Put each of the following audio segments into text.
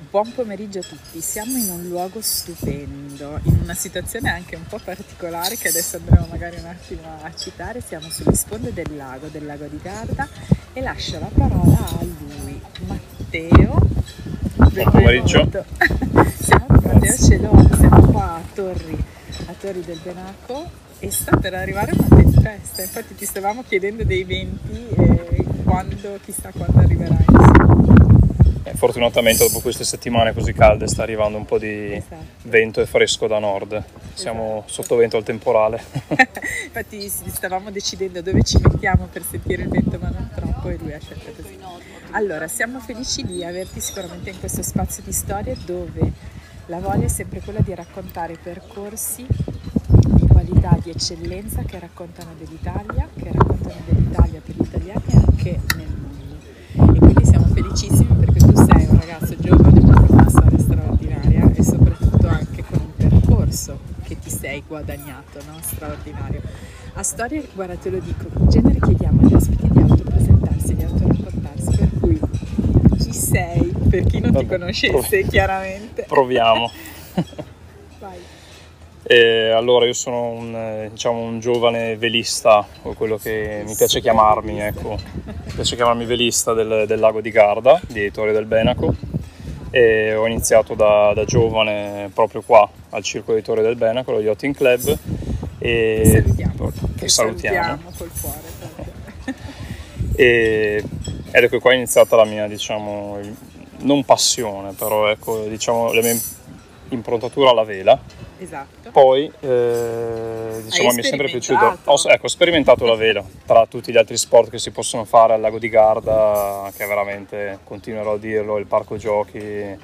Buon pomeriggio a tutti, siamo in un luogo stupendo, in una situazione anche un po' particolare che adesso andremo magari un attimo a citare, siamo sulle sponde del lago, del lago di Garda e lascio la parola a lui, Matteo. Buon pomeriggio. siamo con Matteo Celone, siamo qua a Torri, a Torri del Benaco e sta per arrivare una tempesta, infatti ti stavamo chiedendo dei venti e quando, chissà quando arriverà insomma fortunatamente dopo queste settimane così calde sta arrivando un po' di esatto. vento e fresco da nord. Siamo esatto. sotto vento al temporale. Infatti stavamo decidendo dove ci mettiamo per sentire il vento, ma non troppo, e lui ha scelto così. Allora, siamo felici di averti sicuramente in questo spazio di storie dove la voglia è sempre quella di raccontare percorsi di qualità, di eccellenza che raccontano dell'Italia, che raccontano dell'Italia per gli italiani e anche nel mondo. E quindi siamo felicissimi perché tu sei un ragazzo giovane con una storia straordinaria e soprattutto anche con un percorso sei guadagnato, no? straordinario. A storie, guarda te lo dico, in genere chiediamo agli ospiti di autopresentarsi, di autoraccontarsi, per cui chi sei, per chi non ti conoscesse chiaramente. Proviamo. Vai. E allora io sono un, diciamo, un, giovane velista, o quello che mi piace chiamarmi, ecco. mi piace chiamarmi velista del, del, lago di Garda, di Torre del Benaco. E ho iniziato da, da, giovane proprio qua al Circo di Torre del Benaco, lo Yachting Club. E salutiamo, che salutiamo. salutiamo col cuore. e, ed ecco qua è iniziata la mia, diciamo, non passione, però ecco, diciamo, la mia improntatura alla vela Esatto. Poi eh, diciamo, mi è sempre piaciuto. Ho, ecco, ho sperimentato la vela tra tutti gli altri sport che si possono fare al lago di Garda, che veramente continuerò a dirlo, è il parco giochi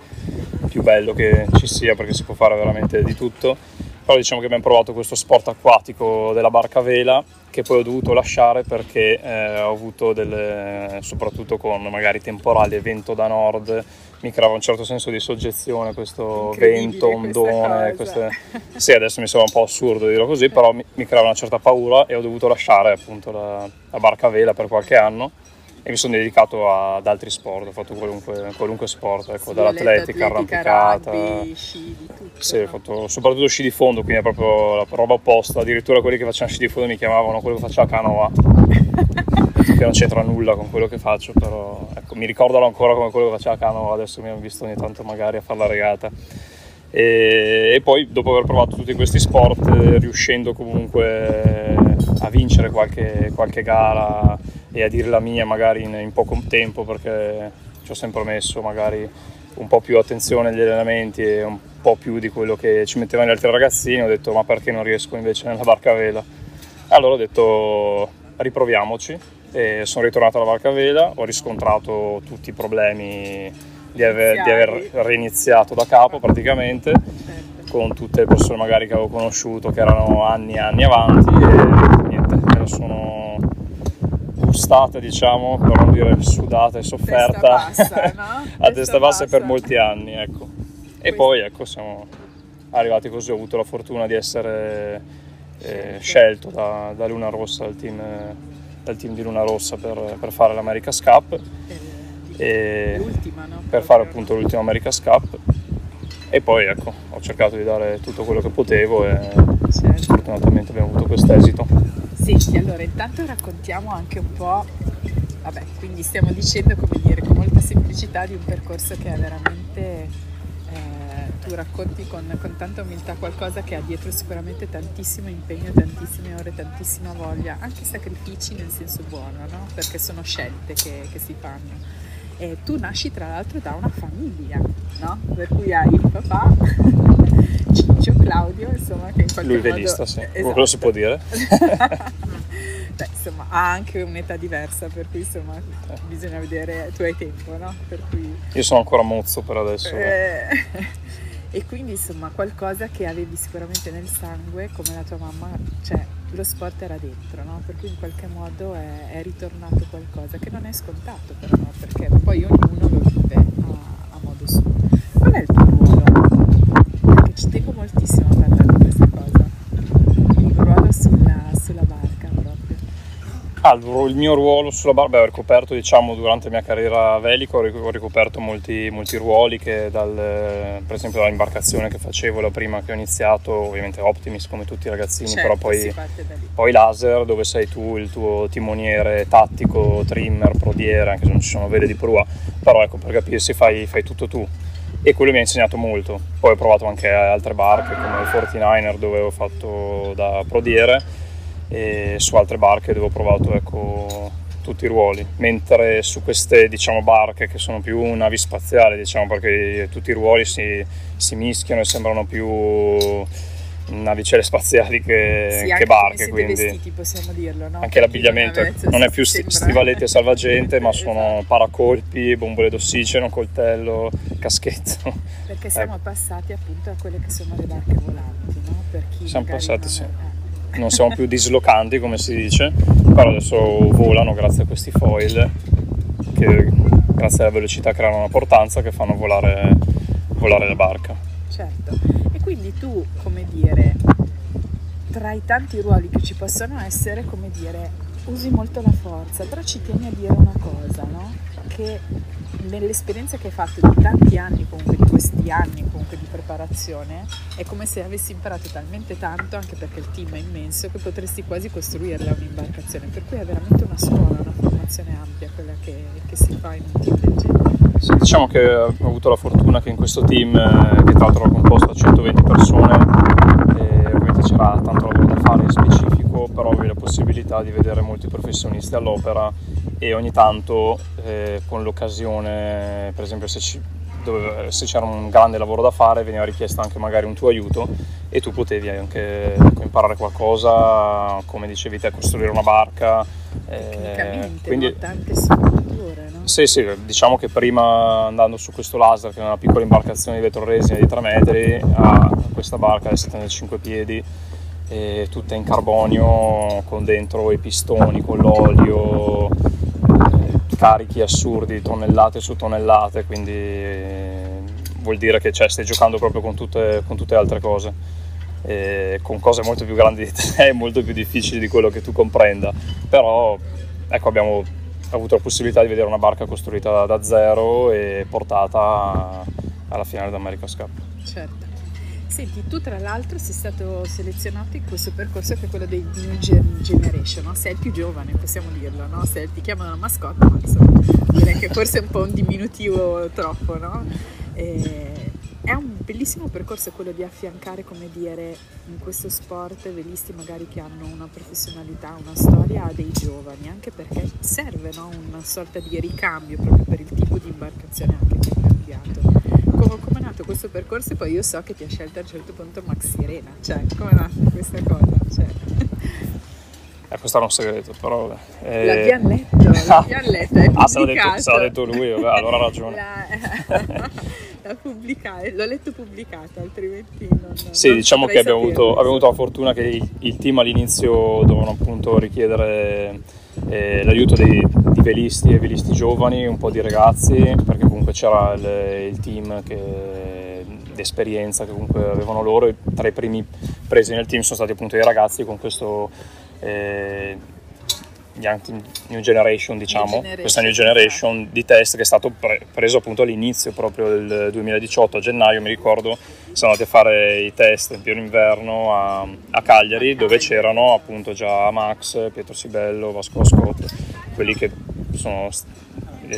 più bello che ci sia perché si può fare veramente di tutto. Però diciamo che abbiamo provato questo sport acquatico della barca a vela che poi ho dovuto lasciare perché eh, ho avuto delle, soprattutto con magari temporali e vento da nord, mi creava un certo senso di soggezione questo vento, ondone, queste... sì adesso mi sembra un po' assurdo dirlo così, però mi, mi creava una certa paura e ho dovuto lasciare appunto la, la barca a vela per qualche anno e mi sono dedicato ad altri sport, ho fatto qualunque, qualunque sport, ecco, sì, dall'atletica, arrampicata, rugby, sci, di tutto. Sì, ho fatto soprattutto sci di fondo, quindi è proprio la roba opposta, addirittura quelli che facevano sci di fondo mi chiamavano quello che faceva canoa, che non c'entra nulla con quello che faccio, però ecco, mi ricordano ancora come quello che faceva canoa, adesso mi hanno visto ogni tanto magari a fare la regata. E, e poi dopo aver provato tutti questi sport, riuscendo comunque a vincere qualche, qualche gara, e a dire la mia magari in, in poco tempo perché ci ho sempre messo magari un po' più attenzione agli allenamenti e un po' più di quello che ci mettevano gli altri ragazzini, ho detto ma perché non riesco invece nella barca a vela? Allora ho detto riproviamoci e sono ritornato alla barca a vela, ho riscontrato tutti i problemi di aver, di aver reiniziato da capo praticamente certo. con tutte le persone magari che avevo conosciuto che erano anni e anni avanti e niente, me la sono gustate, diciamo, per non dire sudata e sofferta testa bassa, no? a testa bassa per molti anni, ecco. E Questo. poi ecco, siamo arrivati così, ho avuto la fortuna di essere eh, scelto da, da, Luna Rossa, dal team, dal team, di Luna Rossa per, per fare l'America's Cup. E l'ultima, no? Per fare appunto l'ultima America's Cup. E poi ecco, ho cercato di dare tutto quello che potevo e certo. fortunatamente abbiamo avuto questo esito. Senti, allora intanto raccontiamo anche un po', vabbè, quindi stiamo dicendo, come dire, con molta semplicità di un percorso che è veramente, eh, tu racconti con, con, tanta umiltà qualcosa che ha dietro sicuramente tantissimo impegno, tantissime ore, tantissima voglia, anche sacrifici nel senso buono, no? Perché sono scelte che, che si fanno. E tu nasci tra l'altro da una famiglia, no? Per cui hai il papà Ciccio Claudio, insomma, che in qualche Lui velista, modo... sì. Esatto. Quello si può dire. Beh, insomma, ha anche un'età diversa, per cui insomma bisogna vedere, tu hai tempo, no? Per cui... Io sono ancora mozzo per adesso. Eh, e quindi insomma qualcosa che avevi sicuramente nel sangue, come la tua mamma, cioè lo sport era dentro, no? Per cui in qualche modo è, è ritornato qualcosa che non è scontato però, no? perché poi ognuno lo vive a, a modo suo. Qual è il tuo ci tengo moltissimo a parlare di questa cosa, il ruolo sulla, sulla barca proprio. Ah, Allora, il mio ruolo sulla barca, ho ricoperto diciamo, durante la mia carriera velica, ho ricoperto molti, molti ruoli che dal, per esempio dall'imbarcazione che facevo la prima che ho iniziato, ovviamente Optimis come tutti i ragazzini, certo, però poi, poi, laser dove sei tu il tuo timoniere tattico, trimmer, prodiere, anche se non ci sono vele di prua, però ecco per capirsi fai, fai tutto tu e quello mi ha insegnato molto. Poi ho provato anche altre barche come il 49er dove ho fatto da prodiere e su altre barche dove ho provato ecco, tutti i ruoli, mentre su queste diciamo, barche che sono più navi spaziali, diciamo, perché tutti i ruoli si, si mischiano e sembrano più navicelle spaziali che, sì, che barche. Quindi vestiti, possiamo dirlo, no? Anche l'abbigliamento non è più sembra... stivalette salvagente, ma sono esatto. paracolpi, bombole d'ossigeno, coltello, caschetto. Perché siamo ecco. passati appunto a quelle che sono le barche volanti, no? Per chi siamo passati, sì. È non siamo più dislocanti come si dice, però adesso volano grazie a questi foil che grazie alla velocità creano una portanza che fanno volare, volare la barca. Certo, e quindi tu, come dire, tra i tanti ruoli che ci possono essere, come dire, usi molto la forza, però ci tieni a dire una cosa, no? Che nell'esperienza che hai fatto di tanti anni, comunque di questi anni comunque di preparazione, è come se avessi imparato talmente tanto, anche perché il team è immenso, che potresti quasi costruirla un'imbarcazione. Per cui è veramente una scuola, una formazione ampia quella che, che si fa in un team del genere. Sì, diciamo che ho avuto la fortuna che in questo team, eh, che tra l'altro era composto da 120 persone, eh, ovviamente c'era tanto lavoro da fare in specifico, però avevi la possibilità di vedere molti professionisti all'opera e ogni tanto eh, con l'occasione, per esempio se, ci, dove, se, c'era un grande lavoro da fare veniva richiesto anche magari un tuo aiuto e tu potevi anche ecco, imparare qualcosa, come dicevi te, costruire una barca. Eh, quindi, tante strutture, no? Sì, sì, diciamo che prima andando su questo laser, che è una piccola imbarcazione di vetro resina di 3 metri, a questa barca di 75 piedi, e tutta in carbonio con dentro i pistoni, con l'olio, carichi assurdi, tonnellate su tonnellate, quindi eh, vuol dire che cioè, stai giocando proprio con tutte, con tutte altre cose, con cose molto più grandi di te molto più difficili di quello che tu comprenda, però ecco, abbiamo avuto la possibilità di vedere una barca costruita da zero e portata alla finale d'America's Cup. Certo. Senti, tu tra l'altro sei stato selezionato in questo percorso che è quello dei New Gen Generation, no? sei il più giovane, possiamo dirlo, no? sei, ti chiamano la mascotte, ma insomma direi che forse è un po' un diminutivo troppo, no? E è un bellissimo percorso quello di affiancare, come dire, in questo sport velisti magari che hanno una professionalità, una storia a dei giovani, anche perché serve no? una sorta di ricambio proprio per il tipo di imbarcazione anche che hai cambiato come, come, è nato questo percorso e poi io so che ti ha scelto a un certo punto Max Sirena, cioè come è nata questa cosa? Cioè. Eh, questo era un segreto, però... Eh... L'abbiamo letto, l'abbiamo letto, è Ah, se l'ha detto, se l'ha detto lui, vabbè, allora ha ragione. La... l'ha pubblicato, l'ho letto pubblicato, altrimenti non... Sì, non diciamo che abbiamo avuto, abbiamo avuto, la fortuna che il, il team all'inizio dovevano appunto richiedere eh, l'aiuto dei, velisti e velisti giovani, un po' di ragazzi, perché comunque c'era il, il team che, d'esperienza che comunque avevano loro e tra i primi presi nel team sono stati appunto i ragazzi con questo eh, New Generation, diciamo, new generation, questa New Generation di test che è stato pre- preso appunto all'inizio proprio del 2018, a gennaio mi ricordo, sono andati a fare i test in pieno inverno a, a Cagliari, dove c'erano appunto già Max, Pietro Sibello, Vasco Scott, quelli che sono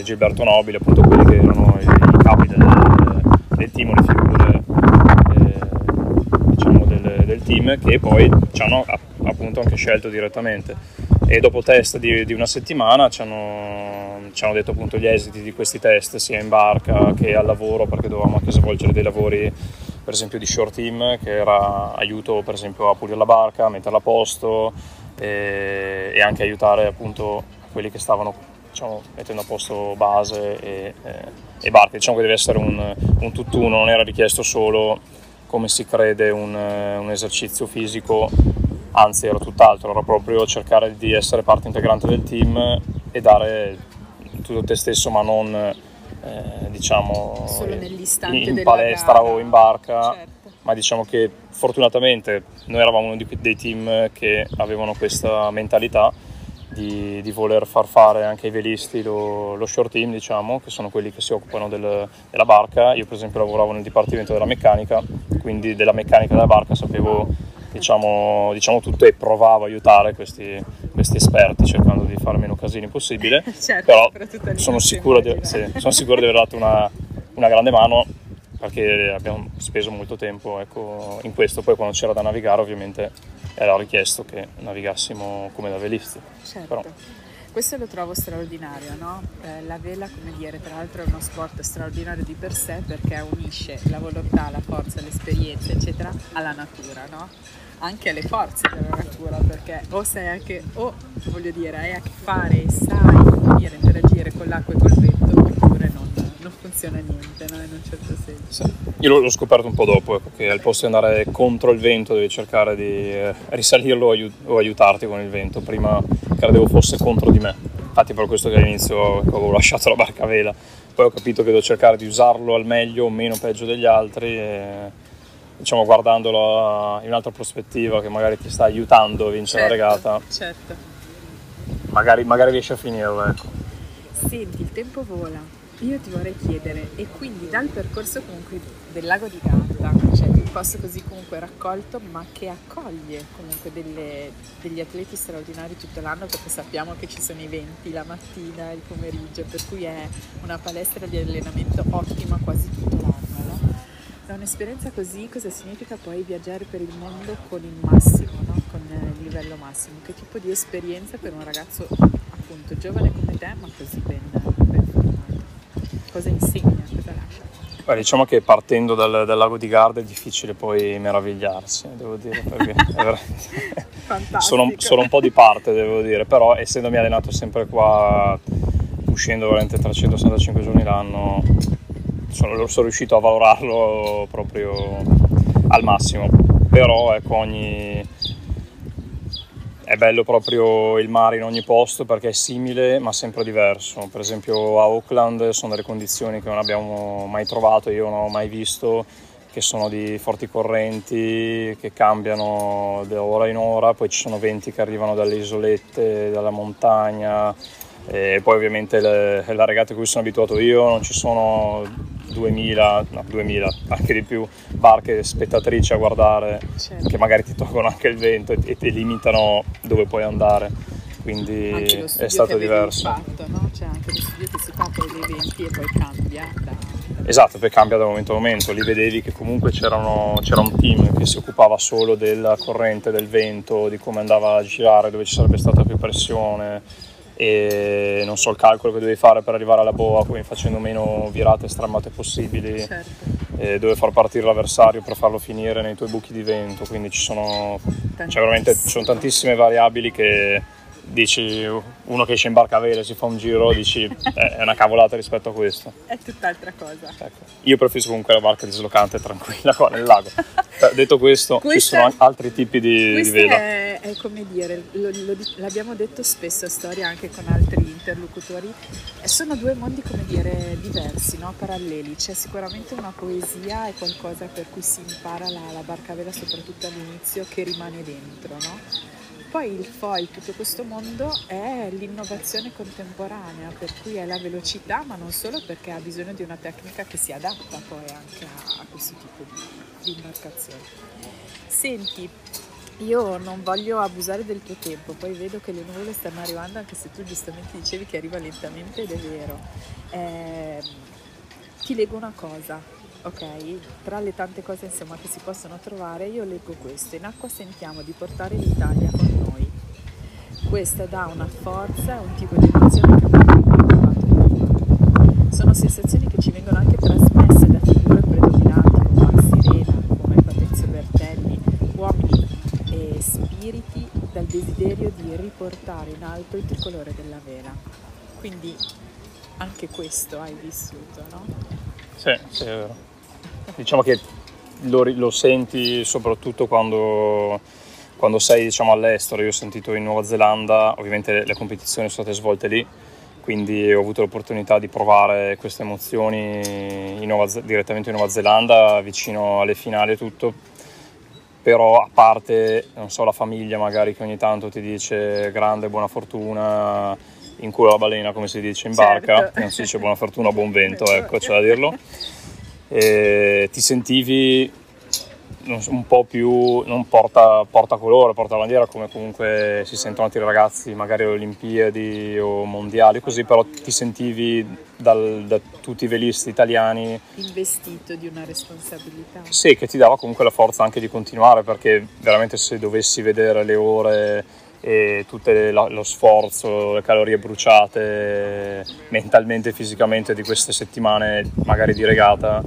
Gilberto Nobile, appunto quelli che erano i, capi del, del team, le figure eh, diciamo del, del, team che poi ci hanno appunto anche scelto direttamente. E dopo test di, di una settimana ci hanno, ci hanno, detto appunto gli esiti di questi test sia in barca che al lavoro perché dovevamo anche svolgere dei lavori per esempio di short team che era aiuto per esempio a pulire la barca, a metterla a posto e, e anche aiutare appunto quelli che stavano diciamo, mettendo a posto base e, e, e barche. Diciamo che deve essere un, un tutt'uno, non era richiesto solo come si crede un, un esercizio fisico anzi era tutt'altro, era proprio cercare di essere parte integrante del team e dare tutto te stesso, ma non eh, diciamo in, palestra gara. o in barca, certo. ma diciamo che fortunatamente noi eravamo uno dei team che avevano questa mentalità di, di, voler far fare anche ai velisti lo, lo, short team, diciamo, che sono quelli che si occupano del, della barca. Io per esempio lavoravo nel dipartimento della meccanica, quindi della meccanica della barca sapevo diciamo, diciamo tutto e provavo a aiutare questi, questi, esperti cercando di fare meno casini possibile. certo, però sono sicuro, di, sì, sono sicuro di aver dato una, una grande mano perché abbiamo speso molto tempo ecco, in questo, poi quando c'era da navigare ovviamente era richiesto che navigassimo come da velisti. Certo. Però. Questo lo trovo straordinario, no? eh, la vela, come dire, tra l'altro è uno sport straordinario di per sé perché unisce la volontà, la forza, l'esperienza, eccetera, alla natura, no? Anche alle forze della natura, perché o sei anche, o voglio dire, hai a che fare e sai dire, interagire con l'acqua e col vento, funziona niente, no? in un certo senso. Sì. Io l'ho scoperto un po' dopo, ecco, che al posto di andare contro il vento devi cercare di eh, risalirlo o aiutarti con il vento, prima credevo fosse contro di me. Infatti per questo che all'inizio ecco, avevo lasciato la barca a vela, poi ho capito che devo cercare di usarlo al meglio o meno peggio degli altri. E, diciamo guardandolo in un'altra prospettiva che magari ti sta aiutando a vincere certo, la regata, certo. magari, magari riesci a finirlo. Ecco. Senti, il tempo vola. Io ti vorrei chiedere, e quindi dal percorso comunque del lago di Garda, cioè un posto così comunque raccolto, ma che accoglie comunque delle, degli atleti straordinari tutto l'anno, perché sappiamo che ci sono eventi la mattina, il pomeriggio, per cui è una palestra di allenamento ottima quasi tutto l'anno. No? Da un'esperienza così cosa significa poi viaggiare per il mondo con il massimo, no? con il livello massimo? Che tipo di esperienza per un ragazzo appunto giovane come te, ma così ben cosa insegna, cosa lascia? Beh, diciamo che partendo dal, dal, lago di Garda è difficile poi meravigliarsi, devo dire, perché sono, sono, un po' di parte, devo dire, però essendomi allenato sempre qua, uscendo veramente 365 giorni l'anno, sono, sono riuscito a valorarlo proprio al massimo. Però ecco, ogni, è bello proprio il mare in ogni posto perché è simile ma sempre diverso. Per esempio a Auckland sono delle condizioni che non abbiamo mai trovato, io non ho mai visto, che sono di forti correnti che cambiano da ora in ora, poi ci sono venti che arrivano dalle isolette, dalla montagna, e poi ovviamente le, la regata a cui sono abituato io non ci sono 2000, no 2000, anche di più barche spettatrici a guardare certo. che magari ti tolgono anche il vento e, e ti limitano dove puoi andare quindi è stato diverso. Fatto, no? C'è anche lo studio che si fa per gli eventi e poi cambia. Da... Esatto, poi cambia da momento a momento. Lì vedevi che comunque c'era un team che si occupava solo della corrente, del vento, di come andava a girare, dove ci sarebbe stata più pressione e non so il calcolo che devi fare per arrivare alla boa quindi facendo meno virate strammate possibili certo. dove far partire l'avversario per farlo finire nei tuoi buchi di vento quindi ci sono, cioè ci sono tantissime variabili che dici uno che esce in barca a vela e si fa un giro, dici eh, è una cavolata rispetto a questo. È tutt'altra cosa. Ecco. Io preferisco comunque la barca dislocante tranquilla qua nel lago. Detto questo, questa, ci sono altri tipi di, di vela. È, è come dire, lo, lo, l'abbiamo detto spesso a storia anche con altri interlocutori, sono due mondi come dire diversi, no? paralleli. C'è sicuramente una poesia e qualcosa per cui si impara la, la barca a vela soprattutto all'inizio che rimane dentro, no? Poi il FOI, tutto questo mondo, è l'innovazione contemporanea, per cui è la velocità, ma non solo perché ha bisogno di una tecnica che si adatta poi anche a, a questo tipo di, di imbarcazione. Senti, io non voglio abusare del tuo tempo, poi vedo che le nuvole stanno arrivando, anche se tu giustamente dicevi che arriva lentamente ed è vero. Eh, ti leggo una cosa, ok? Tra le tante cose insomma, che si possono trovare, io leggo questo. In acqua sentiamo di portare l'Italia con noi. Questa dà una forza, un tipo di emozione che non abbiamo Sono sensazioni che ci vengono anche trasmesse da figure predominanti come Max Sirena, come Patrizio Bertelli, uomini e spiriti dal desiderio di riportare in alto il tricolore della vela. Quindi anche questo hai vissuto, no? Sì, sì, è vero diciamo che lo, lo senti soprattutto quando, quando sei diciamo, all'estero. Io ho sentito in Nuova Zelanda, ovviamente le competizioni sono state svolte lì, quindi ho avuto l'opportunità di provare queste emozioni in Nuova, direttamente in Nuova Zelanda, vicino alle finali e tutto. però a parte, non so, la famiglia magari che ogni tanto ti dice grande, buona fortuna, in culo la balena come si dice in barca, Certo. non si dice buona fortuna, buon vento, ecco, c'è da dirlo. E ti sentivi un po' più, non porta, porta colore, porta bandiera come comunque si sentono altri ragazzi magari alle Olimpiadi o mondiali così, però ti sentivi dal- da tutti i velisti italiani Investito di una responsabilità. sì, che ti dava comunque la forza anche di continuare perché veramente se dovessi vedere le ore e tutto lo sforzo, le calorie bruciate mentalmente e fisicamente di queste settimane magari di regata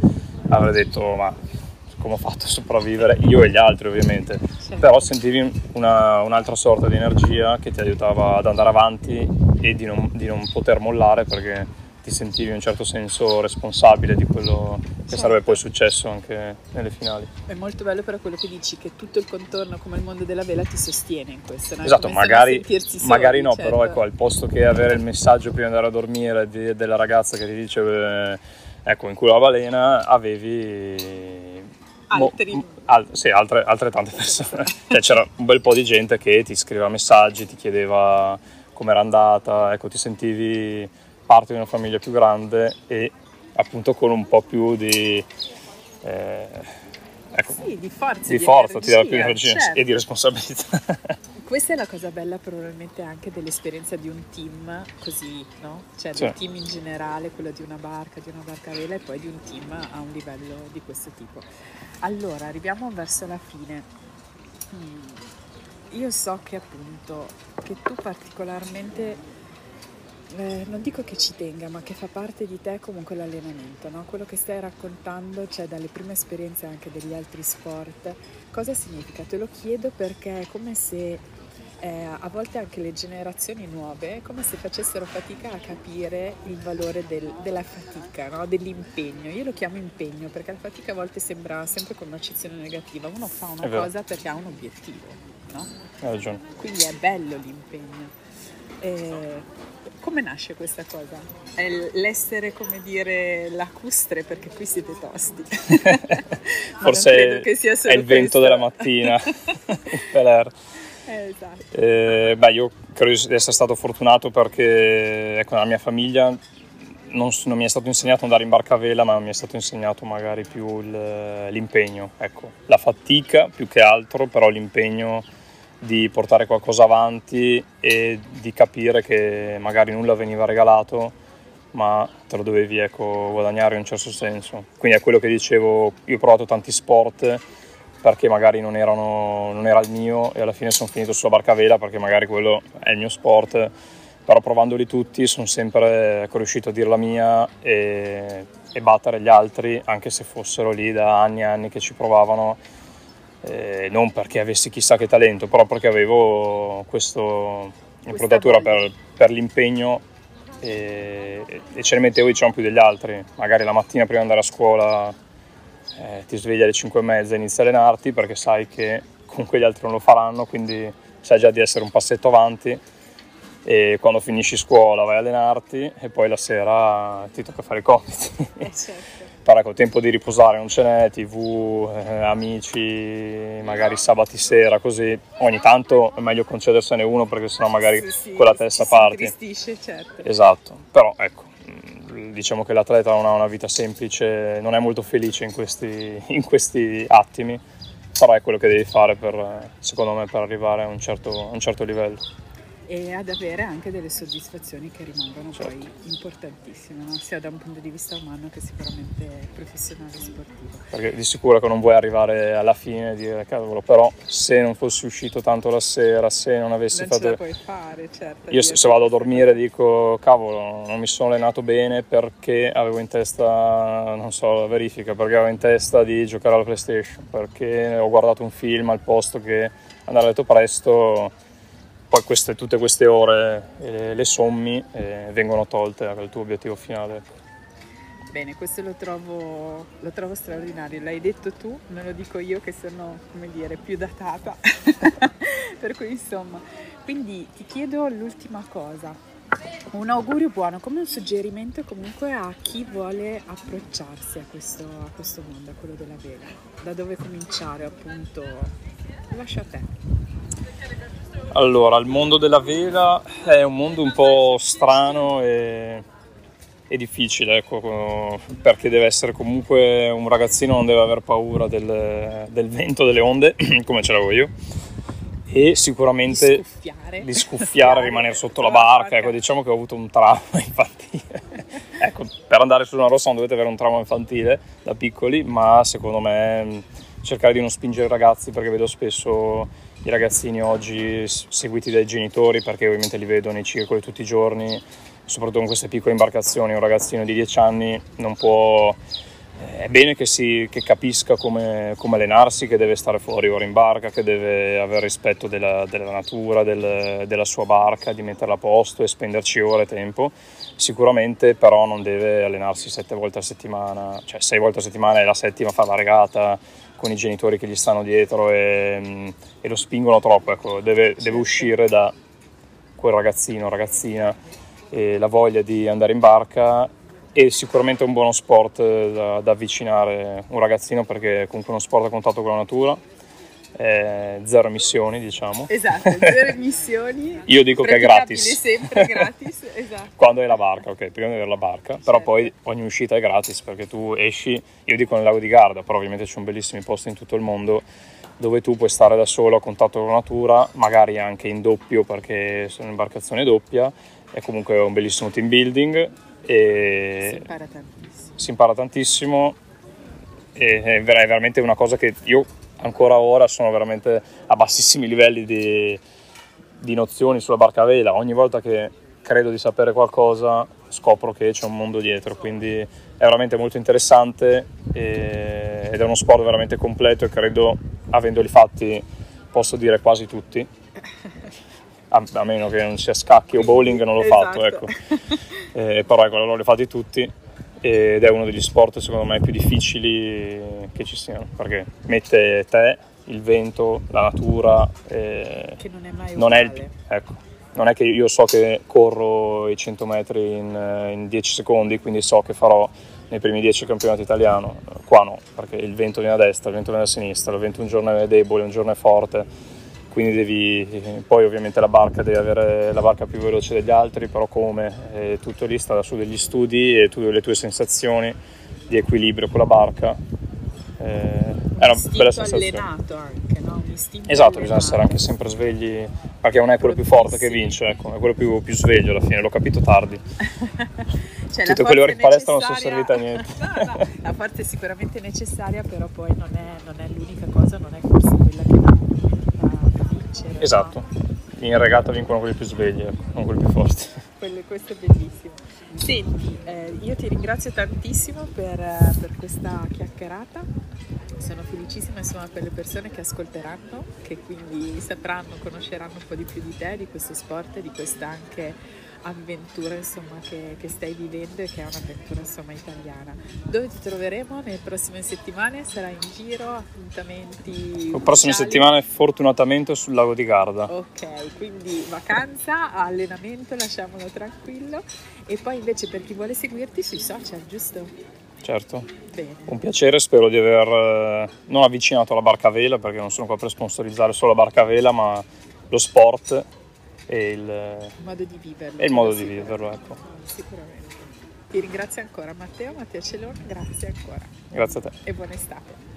avrei detto ma come ho fatto a sopravvivere io e gli altri ovviamente Certo. però sentivi una- un'altra sorta di energia che ti aiutava ad andare avanti e di non, di non poter mollare perché ti sentivi in un certo senso responsabile di quello che Certo. sarebbe poi successo anche nelle finali. È molto bello però quello che dici, che tutto il contorno come il mondo della vela ti sostiene in questo. No? Esatto, come magari, soli, magari no, certo. però ecco, al posto che avere il messaggio prima di andare a dormire di- della ragazza che ti dice eh, ecco in culo la balena, avevi mo- al- sì, altre, altrettante persone. Cioè, c'era un bel po' di gente che ti scriveva messaggi, ti chiedeva com'era andata, ecco, ti sentivi parte di una famiglia più grande e appunto con un po' più di... eh, ecco, Sì, di forza. di forza, ti dava più energia certo. e di responsabilità. Questa è la cosa bella probabilmente anche dell'esperienza di un team così, no? Cioè Sì. del team in generale, quello di una barca, di una barca a vela e poi di un team a un livello di questo tipo. Allora, arriviamo verso la fine. Mm, Io so che appunto che tu particolarmente eh, non dico che ci tenga, ma che fa parte di te comunque l'allenamento, no? quello che stai raccontando, cioè dalle prime esperienze anche degli altri sport, cosa significa? Te lo chiedo perché è come se eh, a volte anche le generazioni nuove, è come se facessero fatica a capire il valore del- della fatica, no? dell'impegno. Io lo chiamo impegno perché la fatica a volte sembra sempre con un'accezione negativa, uno fa una cosa perché ha un obiettivo, no? Hai ragione. quindi è bello l'impegno. E come nasce questa cosa? È l'essere, come dire, lacustre perché qui siete tosti. Forse è il vento della mattina. Eh, esatto. Eh, beh, io credo di essere stato fortunato perché ecco, nella mia famiglia non, non mi è stato insegnato ad andare in barca a vela, ma mi è stato insegnato magari più il- l'impegno, ecco. la fatica più che altro, però l'impegno di portare qualcosa avanti e di capire che magari nulla veniva regalato, ma te lo dovevi ecco, guadagnare in un certo senso. Quindi è quello che dicevo, io ho provato tanti sport perché magari non, erano, non era il mio e alla fine sono finito sulla barca a vela perché magari quello è il mio sport, però provandoli tutti sono sempre ecco, riuscito a dire la mia e, e battere gli altri, anche se fossero lì da anni e anni che ci provavano, eh, non perché avessi chissà che talento, però perché avevo questo improntatura per, per l'impegno e, e ce ne mettevo diciamo più degli altri, magari la mattina prima di andare a scuola eh, ti svegli alle 5 e mezza e inizi a allenarti perché sai che comunque gli altri non lo faranno, quindi sai già di essere un passetto avanti e quando finisci scuola vai a allenarti e poi la sera ti tocca fare i compiti. Eh, certo. Però ecco, tempo di riposare non ce n'è, tv, eh, amici, magari sabati sera, così. Ogni tanto è meglio concedersene uno perché sennò magari Sì, sì, con la testa ci parti. Si certo. Esatto, però ecco, mh, diciamo che l'atleta non ha una vita semplice, non è molto felice in questi, in questi attimi, però è quello che devi fare per, secondo me per arrivare a un certo, a un certo livello. E ad avere anche delle soddisfazioni che rimangono Certo. poi importantissime, no? sia da un punto di vista umano che sicuramente professionale e sportivo. Perché di sicuro che non vuoi arrivare alla fine e dire cavolo, però se non fossi uscito tanto la sera, se non avessi Non fatto... puoi fare, certo. Io se, se vado a dormire dico cavolo, non mi sono allenato bene perché avevo in testa, non so, la verifica, perché avevo in testa di giocare alla PlayStation, perché ho guardato un film al posto che andare a letto presto, poi queste, tutte queste ore eh, le sommi e vengono tolte al tuo obiettivo finale. Bene, questo lo trovo, lo trovo straordinario. L'hai detto tu, non lo dico io che sono, come dire, più datata. per cui insomma, quindi ti chiedo l'ultima cosa. Un augurio buono, come un suggerimento comunque a chi vuole approcciarsi a questo, a questo mondo, a quello della vela. Da dove cominciare appunto lascio a te. Allora, il mondo della vela è un mondo un po' strano e, e difficile, ecco, perché deve essere comunque un ragazzino, non deve aver paura del, del vento, delle onde, come ce l'avevo io, e sicuramente Di scuffiare. di scuffiare, rimanere sotto la barca. Ecco, diciamo che ho avuto un trauma infantile. ecco, per andare su una rossa non dovete avere un trauma infantile da piccoli, ma secondo me mh, cercare di non spingere i ragazzi perché vedo spesso i ragazzini oggi seguiti dai genitori perché ovviamente li vedo nei circoli tutti i giorni, soprattutto con queste piccole imbarcazioni. Un ragazzino di 10 anni non può eh, è bene che, si, che capisca come, come allenarsi, che deve stare fuori ora in barca, che deve avere rispetto della, della natura, del- della sua barca, di metterla a posto e spenderci ore e tempo. Sicuramente però non deve allenarsi sette volte a settimana, cioè sei volte a settimana e la settima fa la regata con i genitori che gli stanno dietro e, mm, e lo spingono troppo. Ecco, deve, deve uscire da quel ragazzino o ragazzina la voglia di andare in barca e sicuramente è un buono sport eh, da, da avvicinare un ragazzino perché è comunque uno sport a contatto con la natura, eh, zero emissioni diciamo. Esatto, zero emissioni. Io dico che è gratis. sempre gratis, esatto. Quando hai la barca, ok, prima di avere la barca, però Certo. poi ogni uscita è gratis perché tu esci, io dico nel lago di Garda, però ovviamente ci sono bellissimi posti in tutto il mondo dove tu puoi stare da solo a contatto con la natura, magari anche in doppio perché sono un'imbarcazione doppia, è comunque un bellissimo team building Si e impara tantissimo. si impara tantissimo è veramente una cosa che io ancora ora sono veramente a bassissimi livelli di, di nozioni sulla barca a vela. Ogni volta che credo di sapere qualcosa scopro che c'è un mondo dietro, quindi è veramente molto interessante e- ed è uno sport veramente completo e credo, avendoli fatti, posso dire quasi tutti. A, a meno che non sia scacchi o bowling, non l'ho fatto, Esatto. ecco. Eh, però ecco, l'ho fatti tutti ed è uno degli sport secondo me più difficili che ci siano perché mette te, il vento, la natura, eh, Che non è mai non è, il, ecco, non è che io so che corro i 100 metri in, in 10 secondi, quindi so che farò nei primi 10 il campionato italiano. Qua no, perché il vento viene a destra, il vento viene a sinistra, il vento un giorno è debole, un giorno è forte, quindi devi, poi ovviamente la barca deve avere la barca più veloce degli altri, però come? E tutto lì sta su degli studi e tu, le tue sensazioni di equilibrio con la barca. Eh, è una bella sensazione. allenato anche, no? Istinto Esatto, bisogna allenato. essere anche sempre svegli, perché non è quello più forte che vince, ecco, è quello più, più sveglio alla fine, l'ho capito tardi. Cioè, Tutte quelle ore in palestra non sono servite a niente. No, no, la forza è sicuramente necessaria, però poi non è, non è l'unica cosa, non è forse quella che vincere. no? Esatto, in regata vincono quelli più svegli, ecco, non quelli più forti. Quello- questo è bellissimo. Senti, eh, io ti ringrazio tantissimo per, per questa chiacchierata. Sono felicissima insomma, per le persone che ascolteranno, che quindi sapranno, conosceranno un po' di più di te, di questo sport e di questa anche avventura insomma, che, che stai vivendo e che è un'avventura insomma, italiana. Dove ti troveremo nelle prossime settimane? Sarai in giro, appuntamenti? Le prossime settimane fortunatamente sul lago di Garda. Ok, quindi vacanza, allenamento, lasciamolo tranquillo. E poi invece per chi vuole seguirti sui social, giusto? Certo, Bene. un piacere, spero di aver eh, non avvicinato la barca a vela perché non sono qua per sponsorizzare solo la barca a vela, ma lo sport e il, Il modo di viverlo. il modo di viverlo. Ecco. Sicuramente. Ti ringrazio ancora Matteo, Matteo Celone, grazie ancora Grazie a te. e buona estate.